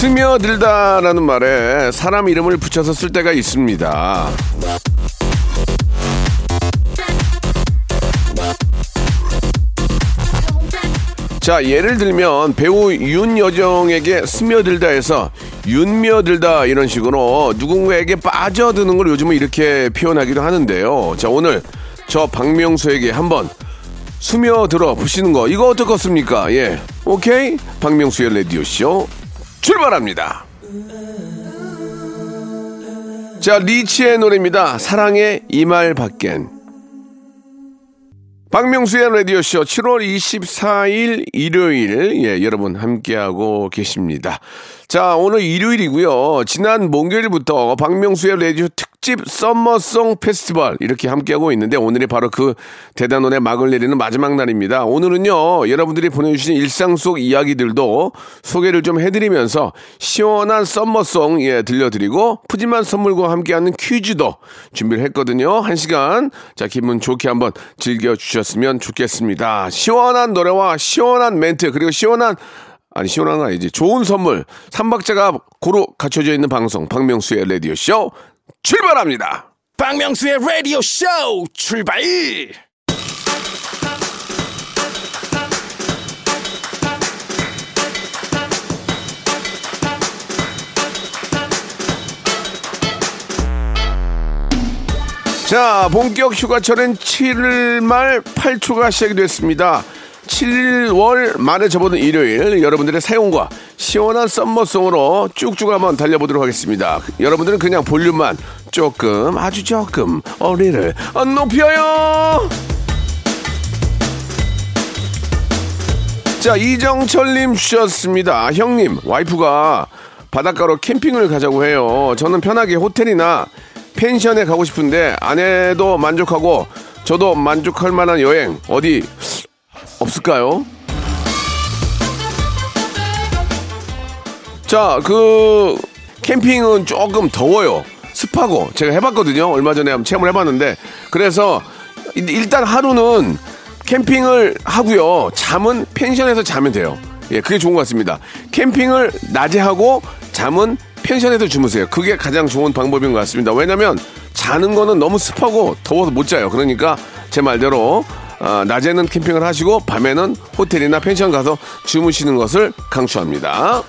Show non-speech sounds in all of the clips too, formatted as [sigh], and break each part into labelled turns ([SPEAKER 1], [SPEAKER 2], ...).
[SPEAKER 1] 스며들다라는 말에 사람 이름을 붙여서 쓸 때가 있습니다. 자, 예를 들면 배우 윤여정에게 스며들다 해서 윤며들다 이런 식으로 누군가에게 빠져드는 걸 요즘은 이렇게 표현하기도 하는데요. 자, 오늘 저 박명수에게 한번 스며들어 보시는 거 이거 어떻겠습니까? 예. 오케이? 박명수의 라디오 쇼 출발합니다. 자, 리치의 노래입니다. 사랑의 이말 밖엔. 박명수의 라디오쇼 7월 24일 일요일, 예, 여러분 함께하고 계십니다. 자, 오늘 일요일이고요. 지난 목요일부터 박명수의 라디오 특집 썸머송 페스티벌 이렇게 함께하고 있는데 오늘이 바로 그 대단원의 막을 내리는 마지막 날입니다. 오늘은요, 여러분들이 보내주신 일상 속 이야기들도 소개를 좀 해드리면서 시원한 썸머송, 예, 들려드리고 푸짐한 선물과 함께하는 퀴즈도 준비를 했거든요. 한 시간, 자, 기분 좋게 한번 즐겨주셨으면 좋겠습니다. 시원한 노래와 시원한 멘트, 그리고 시원한 아니 시원한 거 아니지 좋은 선물 삼박자가 고루 갖춰져 있는 방송 박명수의 라디오 쇼 출발합니다.
[SPEAKER 2] 박명수의 Radio Show 출발.
[SPEAKER 1] 자 본격 휴가철은 7일 말 8초가 시작이 됐습니다. 7월 말에 접어든 일요일 여러분들의 사용과 시원한 썸머송으로 쭉쭉 한번 달려보도록 하겠습니다. 여러분들은 그냥 볼륨만 조금 아주 조금 어리를 높여요. 자 이정철님 주셨습니다. 형님 와이프가 바닷가로 캠핑을 가자고 해요. 저는 편하게 호텔이나 펜션에 가고 싶은데 아내도 만족하고 저도 만족할 만한 여행 어디 없을까요? 자, 그 캠핑은 조금 더워요. 습하고 제가 해봤거든요. 얼마 전에 한번 체험을 해봤는데 그래서 일- 일단 하루는 캠핑을 하고요. 잠은 펜션에서 자면 돼요. 예, 그게 좋은 것 같습니다. 캠핑을 낮에 하고 잠은 펜션에서 주무세요. 그게 가장 좋은 방법인 것 같습니다. 왜냐면 자는 거는 너무 습하고 더워서 못 자요. 그러니까 제 말대로 아, 낮에는 캠핑을 하시고 밤에는 호텔이나 펜션 가서 주무시는 것을 강추합니다.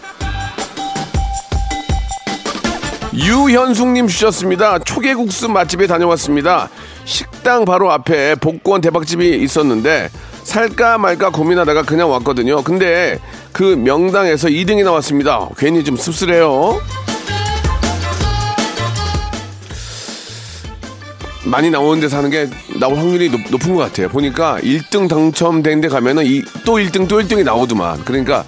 [SPEAKER 1] 유현숙님 주셨습니다. 초계국수 맛집에 다녀왔습니다. 식당 바로 앞에 복권 대박집이 있었는데 살까 말까 고민하다가 그냥 왔거든요. 근데 그 명당에서 2등이 나왔습니다. 괜히 좀 씁쓸해요. 많이 나오는 데 사는 게 나올 확률이 높, 은것 같아요. 보니까 1등 당첨된 데 가면은 이, 또 1등 또 1등이 나오더만. 그러니까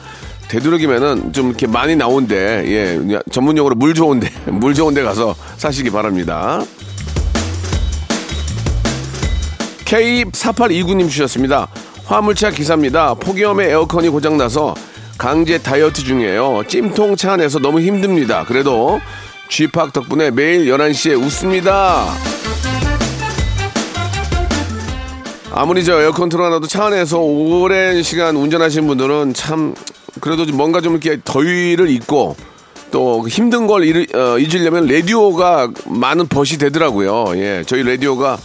[SPEAKER 1] 되도록이면은 좀 이렇게 많이 나온데 예 전문용어로 물 좋은데 [laughs] 물 좋은데 가서 사시기 바랍니다. K4829님 주셨습니다. 화물차 기사입니다. 폭염에 에어컨이 고장나서 강제 다이어트 중이에요. 찜통 차 안에서 너무 힘듭니다. 그래도 쥐팍 덕분에 매일 11시에 웃습니다. 아무리 저 에어컨 틀어놔도 차 안에서 오랜 시간 운전하시는 분들은 참 그래도 좀 뭔가 좀 이렇게 더위를 잊고 또 힘든 걸 잊, 어, 잊으려면 라디오가 많은 벗이 되더라고요. 예, 저희 라디오가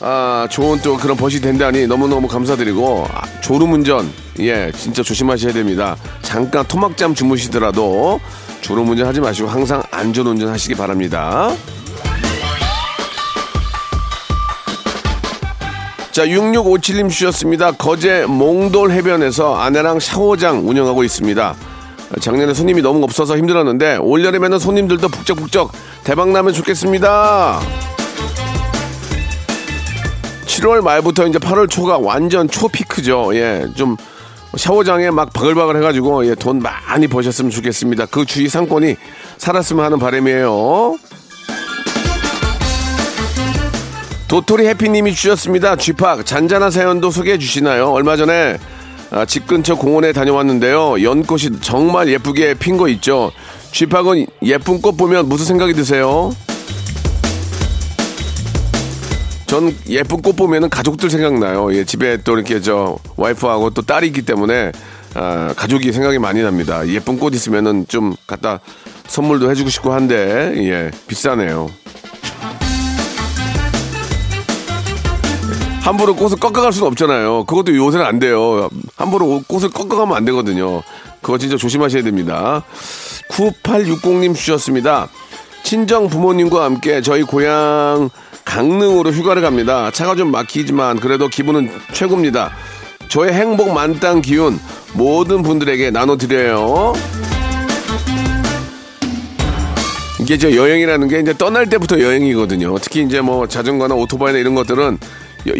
[SPEAKER 1] 아, 좋은 또 그런 벗이 된다니 너무너무 감사드리고 아, 졸음 운전 예 진짜 조심하셔야 됩니다. 잠깐 토막잠 주무시더라도 졸음 운전 하지 마시고 항상 안전 운전 하시기 바랍니다. 자, 6657님 주셨습니다. 거제 몽돌 해변에서 아내랑 샤워장 운영하고 있습니다. 작년에 손님이 너무 없어서 힘들었는데 올여름에는 손님들도 북적북적 대박 나면 좋겠습니다. 7월 말부터 이제 8월 초가 완전 초피크죠. 예, 좀 샤워장에 막 바글바글 해가지고 예, 돈 많이 버셨으면 좋겠습니다. 그 주위 상권이 살았으면 하는 바람이에요. 도토리 해피님이 주셨습니다. 쥐팍 잔잔한 사연도 소개해 주시나요? 얼마 전에 아, 집 근처 공원에 다녀왔는데요. 연꽃이 정말 예쁘게 핀 거 있죠. 쥐팍은 예쁜 꽃 보면 무슨 생각이 드세요? 전 예쁜 꽃 보면은 가족들 생각나요. 예, 집에 또 이렇게 저 와이프하고 또 딸이 있기 때문에 아, 가족이 생각이 많이 납니다. 예쁜 꽃 있으면은 좀 갖다 선물도 해주고 싶고 한데 예, 비싸네요. 함부로 꽃을 꺾어갈 수는 없잖아요. 그것도 요새는 안 돼요. 함부로 꽃을 꺾어가면 안 되거든요. 그거 진짜 조심하셔야 됩니다. 9860님 주셨습니다. 친정 부모님과 함께 저희 고향 강릉으로 휴가를 갑니다. 차가 좀 막히지만 그래도 기분은 최고입니다. 저의 행복 만땅 기운 모든 분들에게 나눠드려요. 이게 저 여행이라는 게 이제 떠날 때부터 여행이거든요. 특히 이제 뭐 자전거나 오토바이나 이런 것들은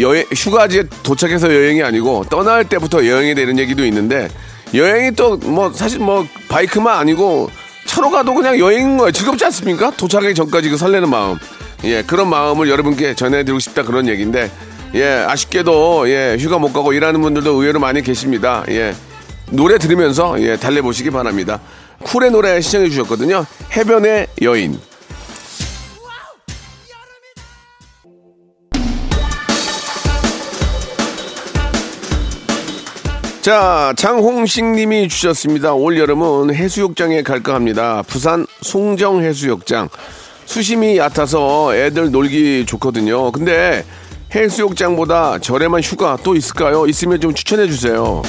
[SPEAKER 1] 여, 행 휴가지에 도착해서 여행이 아니고 떠날 때부터 여행이 되는 얘기도 있는데 여행이 또 뭐 사실 뭐 바이크만 아니고 차로 가도 그냥 여행인 거예요. 즐겁지 않습니까? 도착하기 전까지 그 설레는 마음. 예, 그런 마음을 여러분께 전해드리고 싶다 그런 얘기인데 예, 아쉽게도 예, 휴가 못 가고 일하는 분들도 의외로 많이 계십니다. 예. 노래 들으면서 예, 달래보시기 바랍니다. 쿨의 노래 시청해 주셨거든요. 해변의 여인. 자, 장홍식 님이 주셨습니다. 올 여름은 해수욕장에 갈까 합니다. 부산 송정 해수욕장. 수심이 얕아서 애들 놀기 좋거든요. 근데 해수욕장보다 저렴한 휴가 또 있을까요? 있으면 좀 추천해 주세요.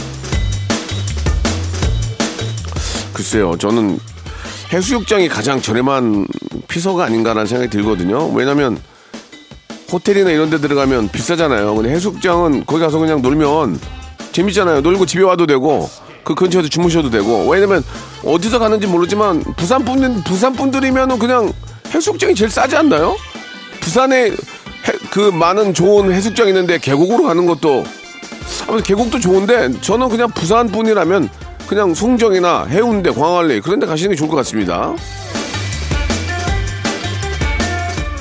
[SPEAKER 1] 글쎄요, 저는 해수욕장이 가장 저렴한 피서가 아닌가라는 생각이 들거든요. 왜냐면 호텔이나 이런 데 들어가면 비싸잖아요. 근데 해수욕장은 거기 가서 그냥 놀면 재밌잖아요. 놀고 집에 와도 되고 그 근처에서 주무셔도 되고. 왜냐면 어디서 가는지 모르지만 부산 분 부산 분들이면은 그냥 해수욕장이 제일 싸지 않나요? 부산에 해, 그 많은 좋은 해수욕장 있는데 계곡으로 가는 것도 아무튼 계곡도 좋은데 저는 그냥 부산 분이라면 그냥 송정이나 해운대, 광안리 그런 데 가시는 게 좋을 것 같습니다.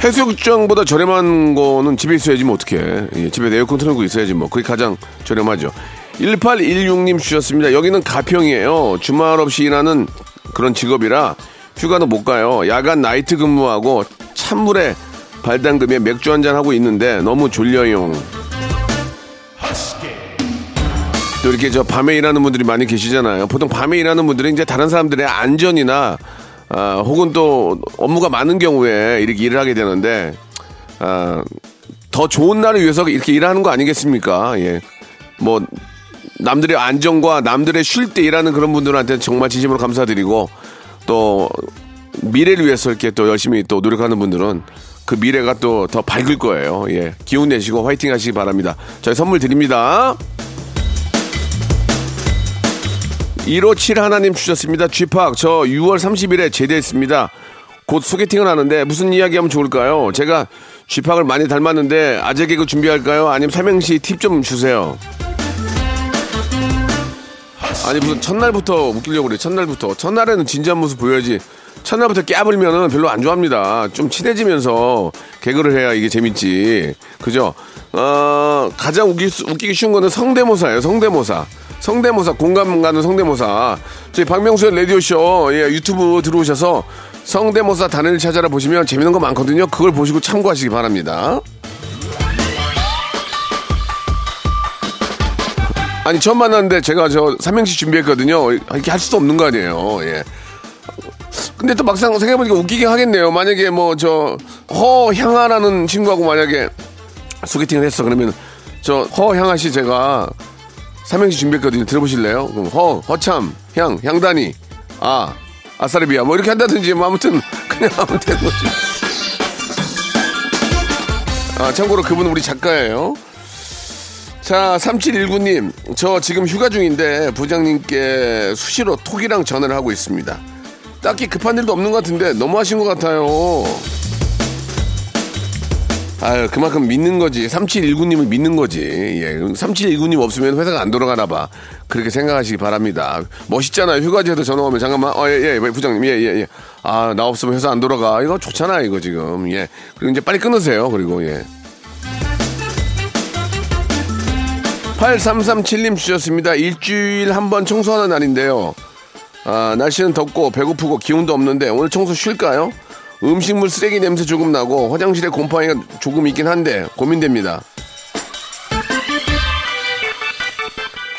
[SPEAKER 1] 해수욕장보다 저렴한 거는 집에 있어야지 뭐 어떡해. 예, 집에 에어컨 틀고 있어야지 뭐. 그게 가장 저렴하죠. 1816님 주셨습니다. 여기는 가평이에요. 주말 없이 일하는 그런 직업이라 휴가도 못 가요. 야간 나이트 근무하고 찬물에 발 담그며 맥주 한잔 하고 있는데 너무 졸려요. 또 이렇게 저 밤에 일하는 분들이 많이 계시잖아요. 보통 밤에 일하는 분들은 이제 다른 사람들의 안전이나 아, 혹은 또 업무가 많은 경우에 이렇게 일을 하게 되는데 아, 더 좋은 날을 위해서 이렇게 일하는 거 아니겠습니까? 예. 뭐 남들의 안전과 남들의 쉴 때 일하는 그런 분들한테 정말 진심으로 감사드리고 또 미래를 위해서 이렇게 또 열심히 또 노력하는 분들은 그 미래가 또 더 밝을 거예요. 예. 기운 내시고 화이팅 하시기 바랍니다. 저희 선물 드립니다. 157 하나님 주셨습니다. 쥐팍, 저 6월 30일에 제대했습니다. 곧 소개팅을 하는데 무슨 이야기 하면 좋을까요? 제가 쥐팍을 많이 닮았는데 아재 개그 준비할까요? 아니면 삼행시 팁 좀 주세요. 아니 무슨 첫날부터 웃기려고 그래 첫날부터. 첫날에는 진지한 모습 보여야지. 첫날부터 깨물면은 별로 안 좋아합니다. 좀 친해지면서 개그를 해야 이게 재밌지. 그죠? 어 가장 웃기, 웃기기 쉬운 거는 성대모사예요 성대모사. 성대모사 공감 가는 성대모사. 저희 박명수의 라디오쇼 예, 유튜브 들어오셔서 성대모사 단을 찾아라 보시면 재밌는 거 많거든요. 그걸 보시고 참고하시기 바랍니다 아니 처음 만났는데 제가 저 삼행시 준비했거든요. 이렇게 할 수도 없는 거 아니에요. 예. 근데 또 막상 생각해보니까 웃기게 하겠네요. 만약에 뭐 저 허향아라는 친구하고 만약에 소개팅을 했어 그러면 저 허향아 씨 제가 삼행시 준비했거든요. 들어보실래요? 그럼 허 허참 향 향단이 아 아사르비아 뭐 이렇게 한다든지 뭐 아무튼 [laughs] 그냥 하면 되는 거죠. 아 참고로 그분은 우리 작가예요. 자, 3719님, 저 지금 휴가 중인데 부장님께 수시로 톡이랑 전화를 하고 있습니다. 딱히 급한 일도 없는 것 같은데 너무 하신 것 같아요. 아유, 그만큼 믿는 거지. 3719님을 믿는 거지. 예. 3719님 없으면 회사가 안 돌아가나 봐. 그렇게 생각하시기 바랍니다. 멋있잖아요. 휴가지에도 전화 오면 잠깐만. 어, 예, 예, 부장님. 예, 예, 예. 아, 나 없으면 회사 안 돌아가. 이거 좋잖아요, 이거 지금. 예. 그리고 이제 빨리 끊으세요. 그리고, 예. 8337님 주셨습니다. 일주일 한 번 청소하는 날인데요. 아, 날씨는 덥고 배고프고 기운도 없는데 오늘 청소 쉴까요? 음식물 쓰레기 냄새 조금 나고 화장실에 곰팡이가 조금 있긴 한데 고민됩니다.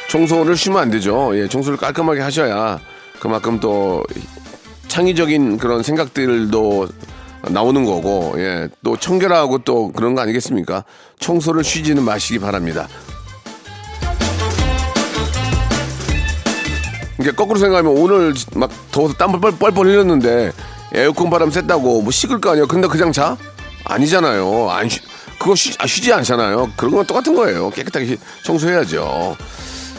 [SPEAKER 1] 청소를 쉬면 안 되죠. 예, 청소를 깔끔하게 하셔야 그만큼 또 창의적인 그런 생각들도 나오는 거고, 예, 또 청결하고 또 그런 거 아니겠습니까? 청소를 쉬지는 마시기 바랍니다. 이게 거꾸로 생각하면 오늘 막 더워서 땀을 뻘뻘 흘렸는데 에어컨 바람 쐈다고 뭐 식을 거 아니에요. 근데 그냥 자? 아니잖아요. 안 쉬, 그거 쉬, 아, 쉬지 않잖아요. 그런 건 똑같은 거예요. 깨끗하게 청소해야죠.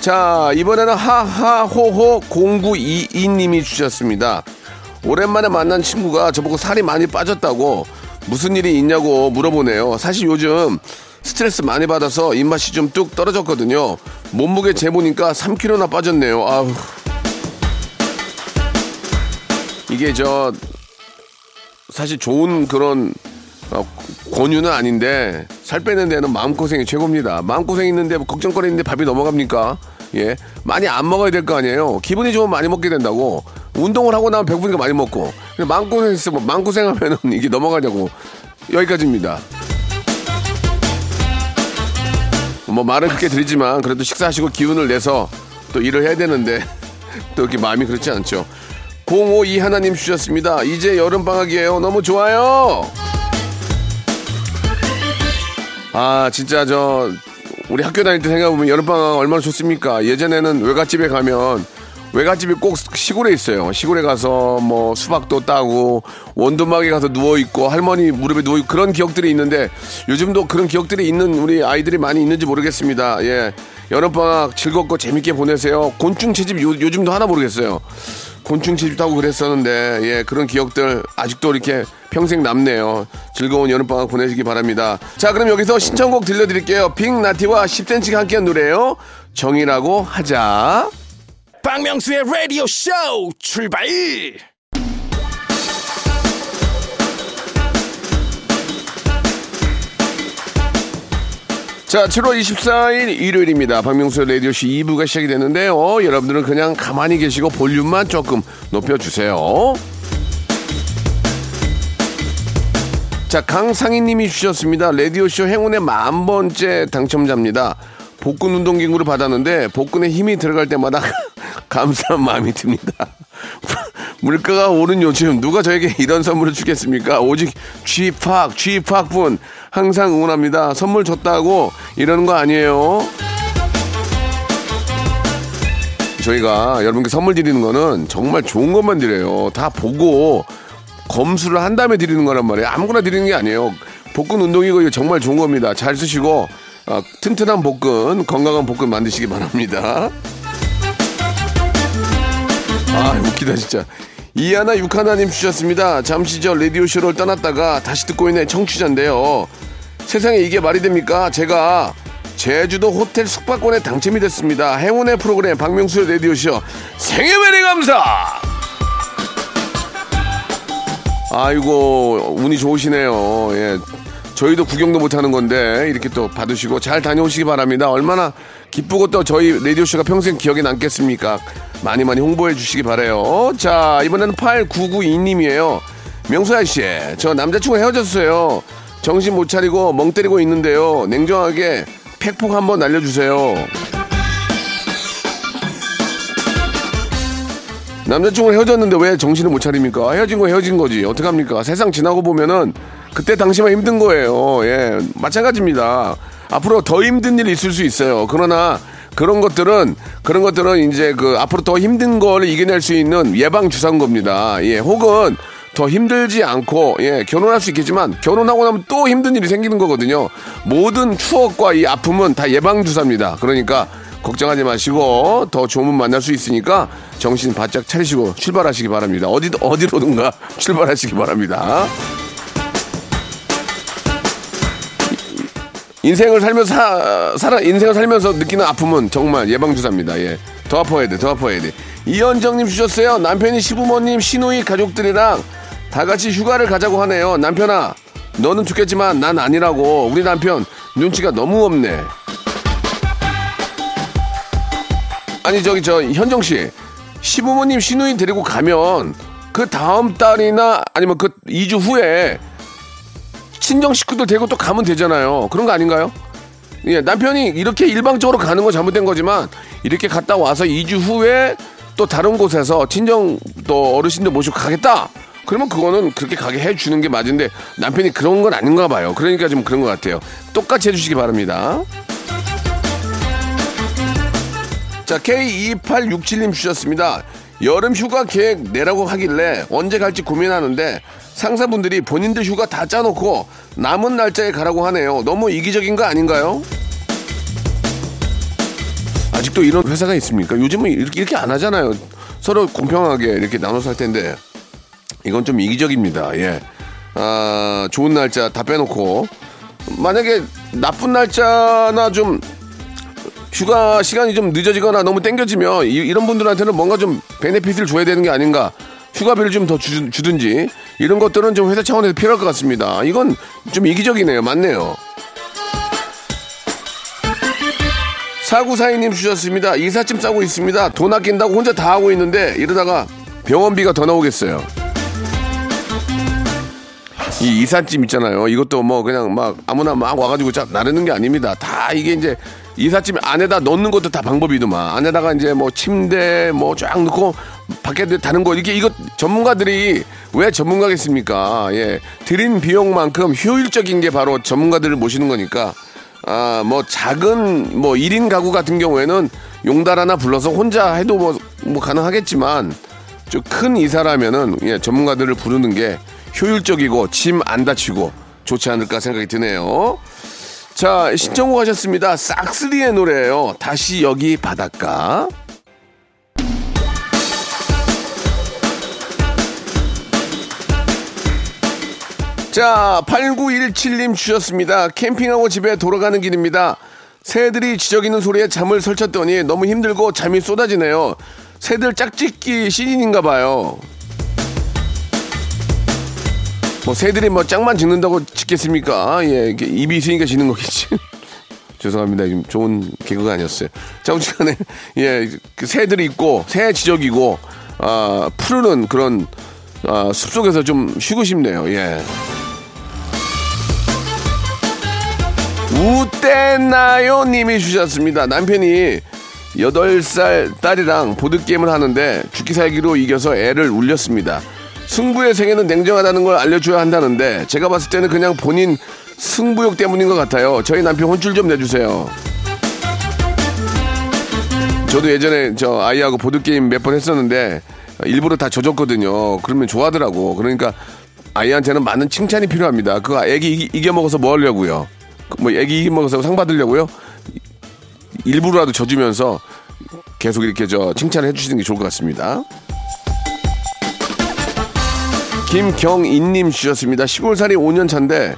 [SPEAKER 1] 자, 이번에는 하하호호 0922님이 주셨습니다. 오랜만에 만난 친구가 저보고 살이 많이 빠졌다고 무슨 일이 있냐고 물어보네요. 사실 요즘 스트레스 많이 받아서 입맛이 좀 뚝 떨어졌거든요. 몸무게 재보니까 3kg나 빠졌네요. 아우. 이게 저 사실 좋은 그런 어, 권유는 아닌데 살 빼는 데는 마음고생이 최고입니다. 마음고생 있는데 뭐 걱정거리는데 밥이 넘어갑니까? 예. 많이 안 먹어야 될 거 아니에요. 기분이 좋으면 많이 먹게 된다고. 운동을 하고 나면 배고프니까 많이 먹고. 마음고생 했으면 마음고생하면은 [laughs] 이게 넘어가냐고. 여기까지입니다. 뭐 말은 그렇게 드리지만 그래도 식사하시고 기운을 내서 또 일을 해야 되는데 [laughs] 또 이렇게 마음이 그렇지 않죠. 052 하나님 주셨습니다. 이제 여름방학이에요. 너무 좋아요. 아, 진짜 저, 우리 학교 다닐 때 생각해보면 여름방학 얼마나 좋습니까? 예전에는 외갓집에 가면 외갓집이 꼭 시골에 있어요. 시골에 가서 뭐 수박도 따고 원두막에 가서 누워 있고 할머니 무릎에 누워 있고 그런 기억들이 있는데 요즘도 그런 기억들이 있는 우리 아이들이 많이 있는지 모르겠습니다. 예. 여름방학 즐겁고 재밌게 보내세요. 곤충 채집 요, 요즘도 하나 모르겠어요. 곤충 채집하고 그랬었는데 예 그런 기억들 아직도 이렇게 평생 남네요. 즐거운 여름방학 보내시기 바랍니다. 자 그럼 여기서 신청곡 들려드릴게요. 빅나티와 10cm가 함께한 노래예요. 정이라고 하자.
[SPEAKER 2] 박명수의 라디오 쇼 출발!
[SPEAKER 1] 자, 7월 24일 일요일입니다. 박명수의 라디오쇼 2부가 시작이 됐는데요. 여러분들은 그냥 가만히 계시고 볼륨만 조금 높여주세요. 자, 강상희 님이 주셨습니다. 라디오쇼 행운의 만 번째 당첨자입니다. 복근 운동기구를 받았는데 복근에 힘이 들어갈 때마다 [laughs] 감사한 마음이 듭니다. 물가가 오른 요즘 누가 저에게 이런 선물을 주겠습니까? 오직 쥐팍, 쥐팍분 항상 응원합니다. 선물 줬다고 이러는 거 아니에요. 저희가 여러분께 선물 드리는 거는 정말 좋은 것만 드려요. 다 보고 검수를 한 다음에 드리는 거란 말이에요. 아무거나 드리는 게 아니에요. 복근 운동이고 이거 정말 좋은 겁니다. 잘 쓰시고 어, 튼튼한 복근, 건강한 복근 만드시기 바랍니다. 아, 웃기다, 진짜. 이하나 육하나님 주셨습니다. 잠시 저 라디오 쇼를 떠났다가 다시 듣고 있는 청취자인데요. 세상에 이게 말이 됩니까? 제가 제주도 호텔 숙박권에 당첨이 됐습니다. 행운의 프로그램 박명수의 라디오 쇼 생일 메리 감사! 아이고, 운이 좋으시네요. 예. 저희도 구경도 못 하는 건데 이렇게 또 받으시고 잘 다녀오시기 바랍니다. 얼마나 기쁘고 또 저희 라디오쇼가 평생 기억에 남겠습니까? 많이 많이 홍보해 주시기 바래요. 자, 이번에는 8992님이에요. 명수아 씨, 저 남자친구 헤어졌어요. 정신 못 차리고 멍 때리고 있는데요. 냉정하게 팩폭 한번 날려주세요. 남자친구랑 헤어졌는데 왜 정신을 못 차립니까? 헤어진 거 헤어진 거지. 어떡합니까? 세상 지나고 보면은 그때 당시만 힘든 거예요. 예, 마찬가지입니다. 앞으로 더 힘든 일이 있을 수 있어요. 그러나 그런 것들은 그런 것들은 이제 그 앞으로 더 힘든 거를 이겨낼 수 있는 예방 주사인 겁니다. 예, 혹은 더 힘들지 않고 예, 결혼할 수 있겠지만 결혼하고 나면 또 힘든 일이 생기는 거거든요. 모든 추억과 이 아픔은 다 예방 주사입니다. 그러니까 걱정하지 마시고 더 좋은 분 만날 수 있으니까 정신 바짝 차리시고 출발하시기 바랍니다. 어디 어디로든가 [laughs] 출발하시기 바랍니다. 인생을 살면서 사, 살아 인생을 살면서 느끼는 아픔은 정말 예방 주사입니다. 예. 더 아파야 돼. 더 아파야 돼. 이현정 님 주셨어요. 남편이 시부모님, 시누이 가족들이랑 다 같이 휴가를 가자고 하네요. 남편아, 너는 좋겠지만 난 아니라고. 우리 남편 눈치가 너무 없네. 아니 저기 저 현정 씨 시부모님 시누이 데리고 가면 그 다음 달이나 아니면 그 2주 후에 친정 식구들 데리고 또 가면 되잖아요. 그런 거 아닌가요? 예, 남편이 이렇게 일방적으로 가는 건 잘못된 거지만 이렇게 갔다 와서 2주 후에 또 다른 곳에서 친정 또 어르신들 모시고 가겠다. 그러면 그거는 그렇게 가게 해주는 게 맞은데 남편이 그런 건 아닌가 봐요. 그러니까 좀 그런 것 같아요. 똑같이 해주시기 바랍니다. 자, K2867님 주셨습니다. 여름 휴가 계획 내라고 하길래 언제 갈지 고민하는데 상사분들이 본인들 휴가 다 짜놓고 남은 날짜에 가라고 하네요. 너무 이기적인 거 아닌가요? 아직도 이런 회사가 있습니까? 요즘은 이렇게, 이렇게 안 하잖아요. 서로 공평하게 이렇게 나눠서 할 텐데 이건 좀 이기적입니다. 예. 아, 좋은 날짜 다 빼놓고 만약에 나쁜 날짜나 좀 휴가 시간이 좀 늦어지거나 너무 땡겨지면 이, 런 분들한테는 뭔가 좀 베네핏을 줘야 되는 게 아닌가. 휴가비를 좀 더 주든지 이런 것들은 좀 회사 차원에서 필요할 것 같습니다. 이건 좀 이기적이네요. 맞네요. 사구사이님 주셨습니다. 이삿짐 싸고 있습니다. 돈 아낀다고 혼자 다 하고 있는데 이러다가 병원비가 더 나오겠어요. 이 이삿짐 있잖아요. 이것도 뭐 그냥 막 아무나 막 와가지고 자, 나르는 게 아닙니다. 다 이게 이제 이삿짐 안에다 넣는 것도 다 방법이더만. 안에다가 이제 뭐 침대 뭐 쫙 넣고 밖에 다는 거 이게 이거 전문가들이 왜 전문가겠습니까? 예. 드린 비용만큼 효율적인 게 바로 전문가들을 모시는 거니까 아, 뭐 작은 뭐 1인 가구 같은 경우에는 용달 하나 불러서 혼자 해도 뭐, 뭐 가능하겠지만 좀 큰 이사라면은 예, 전문가들을 부르는 게 효율적이고 짐 안 다치고 좋지 않을까 생각이 드네요. 자, 신청곡 하셨습니다. 싹스리의 노래예요. 다시 여기 바닷가. 자, 8917님 주셨습니다. 캠핑하고 집에 돌아가는 길입니다. 새들이 지저귀는 소리에 잠을 설쳤더니 너무 힘들고 잠이 쏟아지네요. 새들 짝짓기 시즌인가 봐요. 뭐 새들이 뭐 짝만 짓는다고 짓겠습니까? 예, 입이 있으니까 짓는 거겠지. [laughs] 죄송합니다. 좀 좋은 개그가 아니었어요. 자, 오시간에 예, 그 새들이 있고 새 지적이고 아, 푸르는 그런 아, 숲속에서 좀 쉬고 싶네요. 예. 우떼나요 님이 주셨습니다. 남편이 8살 딸이랑 보드게임을 하는데 죽기 살기로 이겨서 애를 울렸습니다. 승부의 세계는 냉정하다는 걸 알려줘야 한다는데 제가 봤을 때는 그냥 본인 승부욕 때문인 것 같아요. 저희 남편 혼쭐 좀 내주세요. 저도 예전에 저 아이하고 보드게임 몇 번 했었는데 일부러 다 져줬거든요. 그러면 좋아하더라고. 그러니까 아이한테는 많은 칭찬이 필요합니다. 그 애기 이겨 먹어서 뭐 하려고요? 뭐 애기 먹어서 상 받으려고요? 일부러라도 져주면서 계속 이렇게 저 칭찬을 해주시는 게 좋을 것 같습니다. 김경인님 주셨습니다. 시골살이 5년 차인데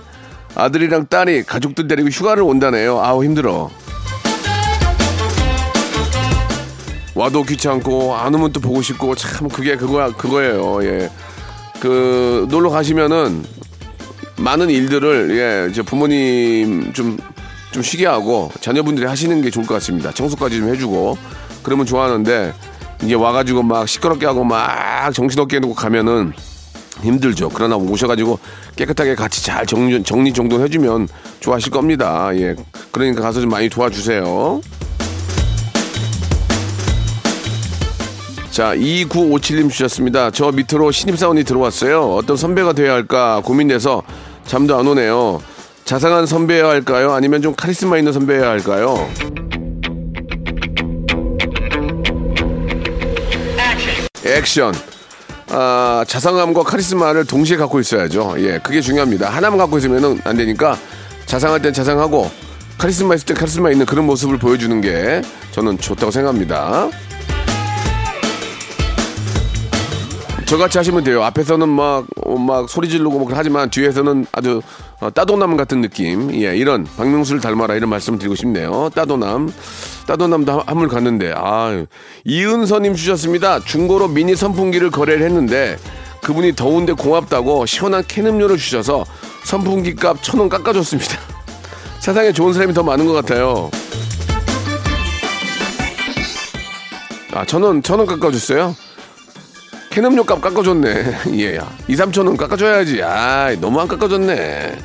[SPEAKER 1] 아들이랑 딸이 가족들 데리고 휴가를 온다네요. 아우 힘들어. 와도 귀찮고 안 오면 또 보고 싶고 참 그게 그거 그거예요. 예. 그 놀러 가시면은 많은 일들을 예, 이제 부모님 좀 좀 쉬게 하고 자녀분들이 하시는 게 좋을 것 같습니다. 청소까지 좀 해주고 그러면 좋아하는데 이게 와가지고 막 시끄럽게 하고 막 정신없게 해놓고 가면은 힘들죠. 그러나 오셔가지고 깨끗하게 같이 잘 정리, 정리 정돈 해주면 좋아하실 겁니다. 예. 그러니까 가서 좀 많이 도와주세요. 자, 2957님 주셨습니다. 저 밑으로 신입사원이 들어왔어요. 어떤 선배가 돼야 할까 고민돼서 잠도 안 오네요. 자상한 선배여야 할까요? 아니면 좀 카리스마 있는 선배여야 할까요? 액션. 아, 자상함과 카리스마를 동시에 갖고 있어야죠. 예, 그게 중요합니다. 하나만 갖고 있으면 안 되니까 자상할 땐 자상하고 카리스마 있을 때 카리스마 있는 그런 모습을 보여주는 게 저는 좋다고 생각합니다. 저같이 하시면 돼요. 앞에서는 막, 어, 막 소리 지르고 뭐 하지만 뒤에서는 아주 어, 따도남 같은 느낌. 예, 이런 박명수를 닮아라 이런 말씀 드리고 싶네요. 따도남. 따도남도 한물 갔는데, 아 이은서님 주셨습니다. 중고로 미니 선풍기를 거래를 했는데 그분이 더운데 고맙다고 시원한 캔음료를 주셔서 선풍기 값 천 원 깎아줬습니다. [laughs] 세상에 좋은 사람이 더 많은 것 같아요. 아, 천 원, 천 원 깎아줬어요? 캔음료 값 깎아줬네. [laughs] 예, 야. 2, 3천 원 깎아줘야지. 아, 너무 안 깎아줬네.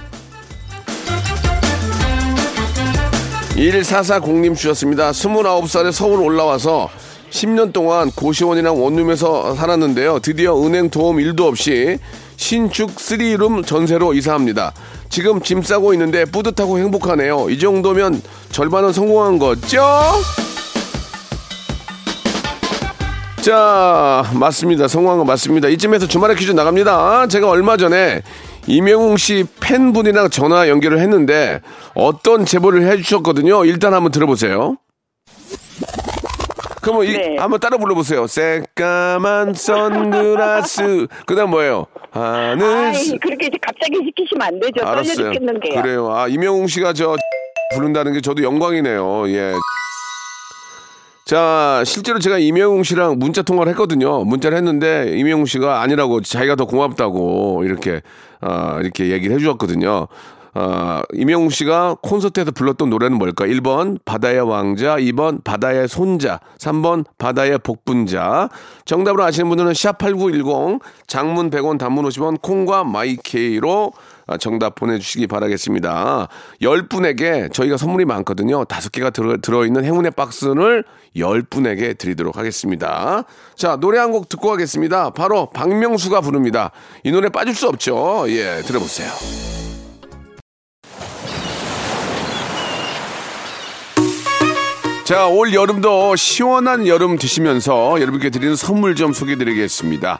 [SPEAKER 1] 1440님 주셨습니다. 29살에 서울 올라와서 10년 동안 고시원이랑 원룸에서 살았는데요. 드디어 은행 도움 1도 없이 신축 3룸 전세로 이사합니다. 지금 짐 싸고 있는데 뿌듯하고 행복하네요. 이 정도면 절반은 성공한 거죠? 자, 맞습니다. 성공한 거 맞습니다. 이쯤에서 주말에 퀴즈 나갑니다. 제가 얼마 전에 이명웅 씨 팬분이랑 전화 연결을 했는데 어떤 제보를 해주셨거든요. 일단 한번 들어보세요. 그럼 이,
[SPEAKER 3] 네.
[SPEAKER 1] 한번 따라 불러보세요. 새까만 선글라스. [laughs] 그 다음 뭐예요? 하늘.
[SPEAKER 3] 아이, 그렇게 이제 갑자기 시키시면 안 되죠. 떨려
[SPEAKER 1] 알았어요.
[SPEAKER 3] 죽겠는데요.
[SPEAKER 1] 그래요. 아, 이명웅 씨가 저 [laughs] 부른다는 게 저도 영광이네요. 예. 자, 실제로 제가 이명웅 씨랑 문자 통화를 했거든요. 문자를 했는데 이명웅 씨가 아니라고 자기가 더 고맙다고 이렇게 아, 이렇게 얘기를 해 주었거든요. 아, 이명웅 씨가 콘서트에서 불렀던 노래는 뭘까? 1번 바다의 왕자, 2번 바다의 손자, 3번 바다의 복분자. 정답을 아시는 분들은 샵8910 장문 100원 단문 50원 콩과 마이케이로 아, 정답 보내주시기 바라겠습니다. 10분에게 저희가 선물이 많거든요. 5개가 들어, 들어있는 행운의 박스를 10분에게 드리도록 하겠습니다. 자, 노래 한 곡 듣고 가겠습니다. 바로 박명수가 부릅니다. 이 노래 빠질 수 없죠. 예, 들어보세요. 자, 올 여름도 시원한 여름 드시면서 여러분께 드리는 선물 좀 소개해 드리겠습니다.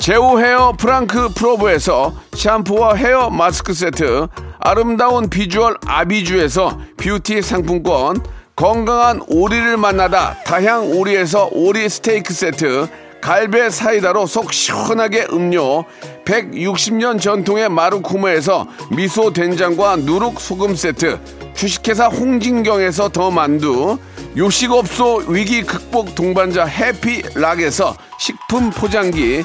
[SPEAKER 1] 제오 헤어 프랑크 프로브에서 샴푸와 헤어 마스크 세트, 아름다운 비주얼 아비주에서 뷰티 상품권, 건강한 오리를 만나다 다향 오리에서 오리 스테이크 세트, 갈배 사이다로 속 시원하게 음료, 160년 전통의 마루코메에서 미소 된장과 누룩 소금 세트, 주식회사 홍진경에서 더 만두, 요식업소 위기 극복 동반자 해피락에서 식품 포장기,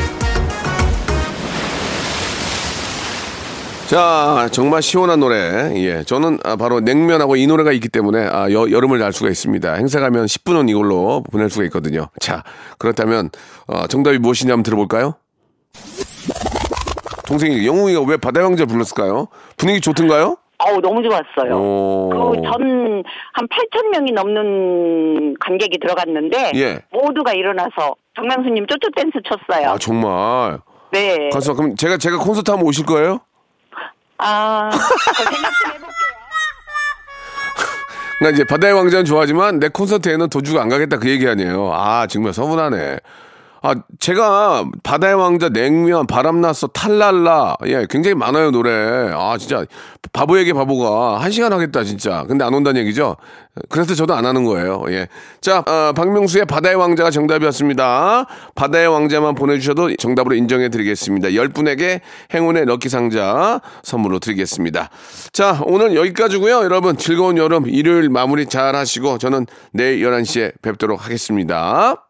[SPEAKER 1] 자, 정말 시원한 노래. 예. 저는 아, 바로 냉면하고 이 노래가 있기 때문에 아, 여, 여름을 날 수가 있습니다. 행사 가면 10분은 이걸로 보낼 수가 있거든요. 자, 그렇다면 어, 정답이 무엇이냐 한번 들어볼까요? 동생이 영웅이가 왜 바다의 왕자 불렀을까요? 분위기 좋던가요?
[SPEAKER 3] 어우, 너무 좋았어요.
[SPEAKER 1] 오.
[SPEAKER 3] 그전 한 8천 명이 넘는 관객이 들어갔는데
[SPEAKER 1] 예.
[SPEAKER 3] 모두가 일어나서 정명수님 쪼쪼 댄스 췄어요.
[SPEAKER 1] 아, 정말.
[SPEAKER 3] 네.
[SPEAKER 1] 가서 그럼 제가 제가 콘서트 하면 오실 거예요?
[SPEAKER 3] 아, 그 생각 좀 해볼게요.
[SPEAKER 1] 나 이제 바다의 왕자는 좋아하지만 내 콘서트에는 도주가 안 가겠다 그 얘기 아니에요. 아 정말 서운하네. 아 제가 바다의 왕자 냉면 바람났어 탈랄라 예 굉장히 많아요 노래. 아 진짜 바보에게 바보가 한 시간 하겠다 진짜. 근데 안 온다는 얘기죠. 그래서 저도 안 하는 거예요. 예. 자 어, 박명수의 바다의 왕자가 정답이었습니다. 바다의 왕자만 보내주셔도 정답으로 인정해 드리겠습니다. 10분에게 행운의 럭키 상자 선물로 드리겠습니다. 자 오늘 여기까지고요. 여러분 즐거운 여름 일요일 마무리 잘 하시고 저는 내일 11시에 뵙도록 하겠습니다.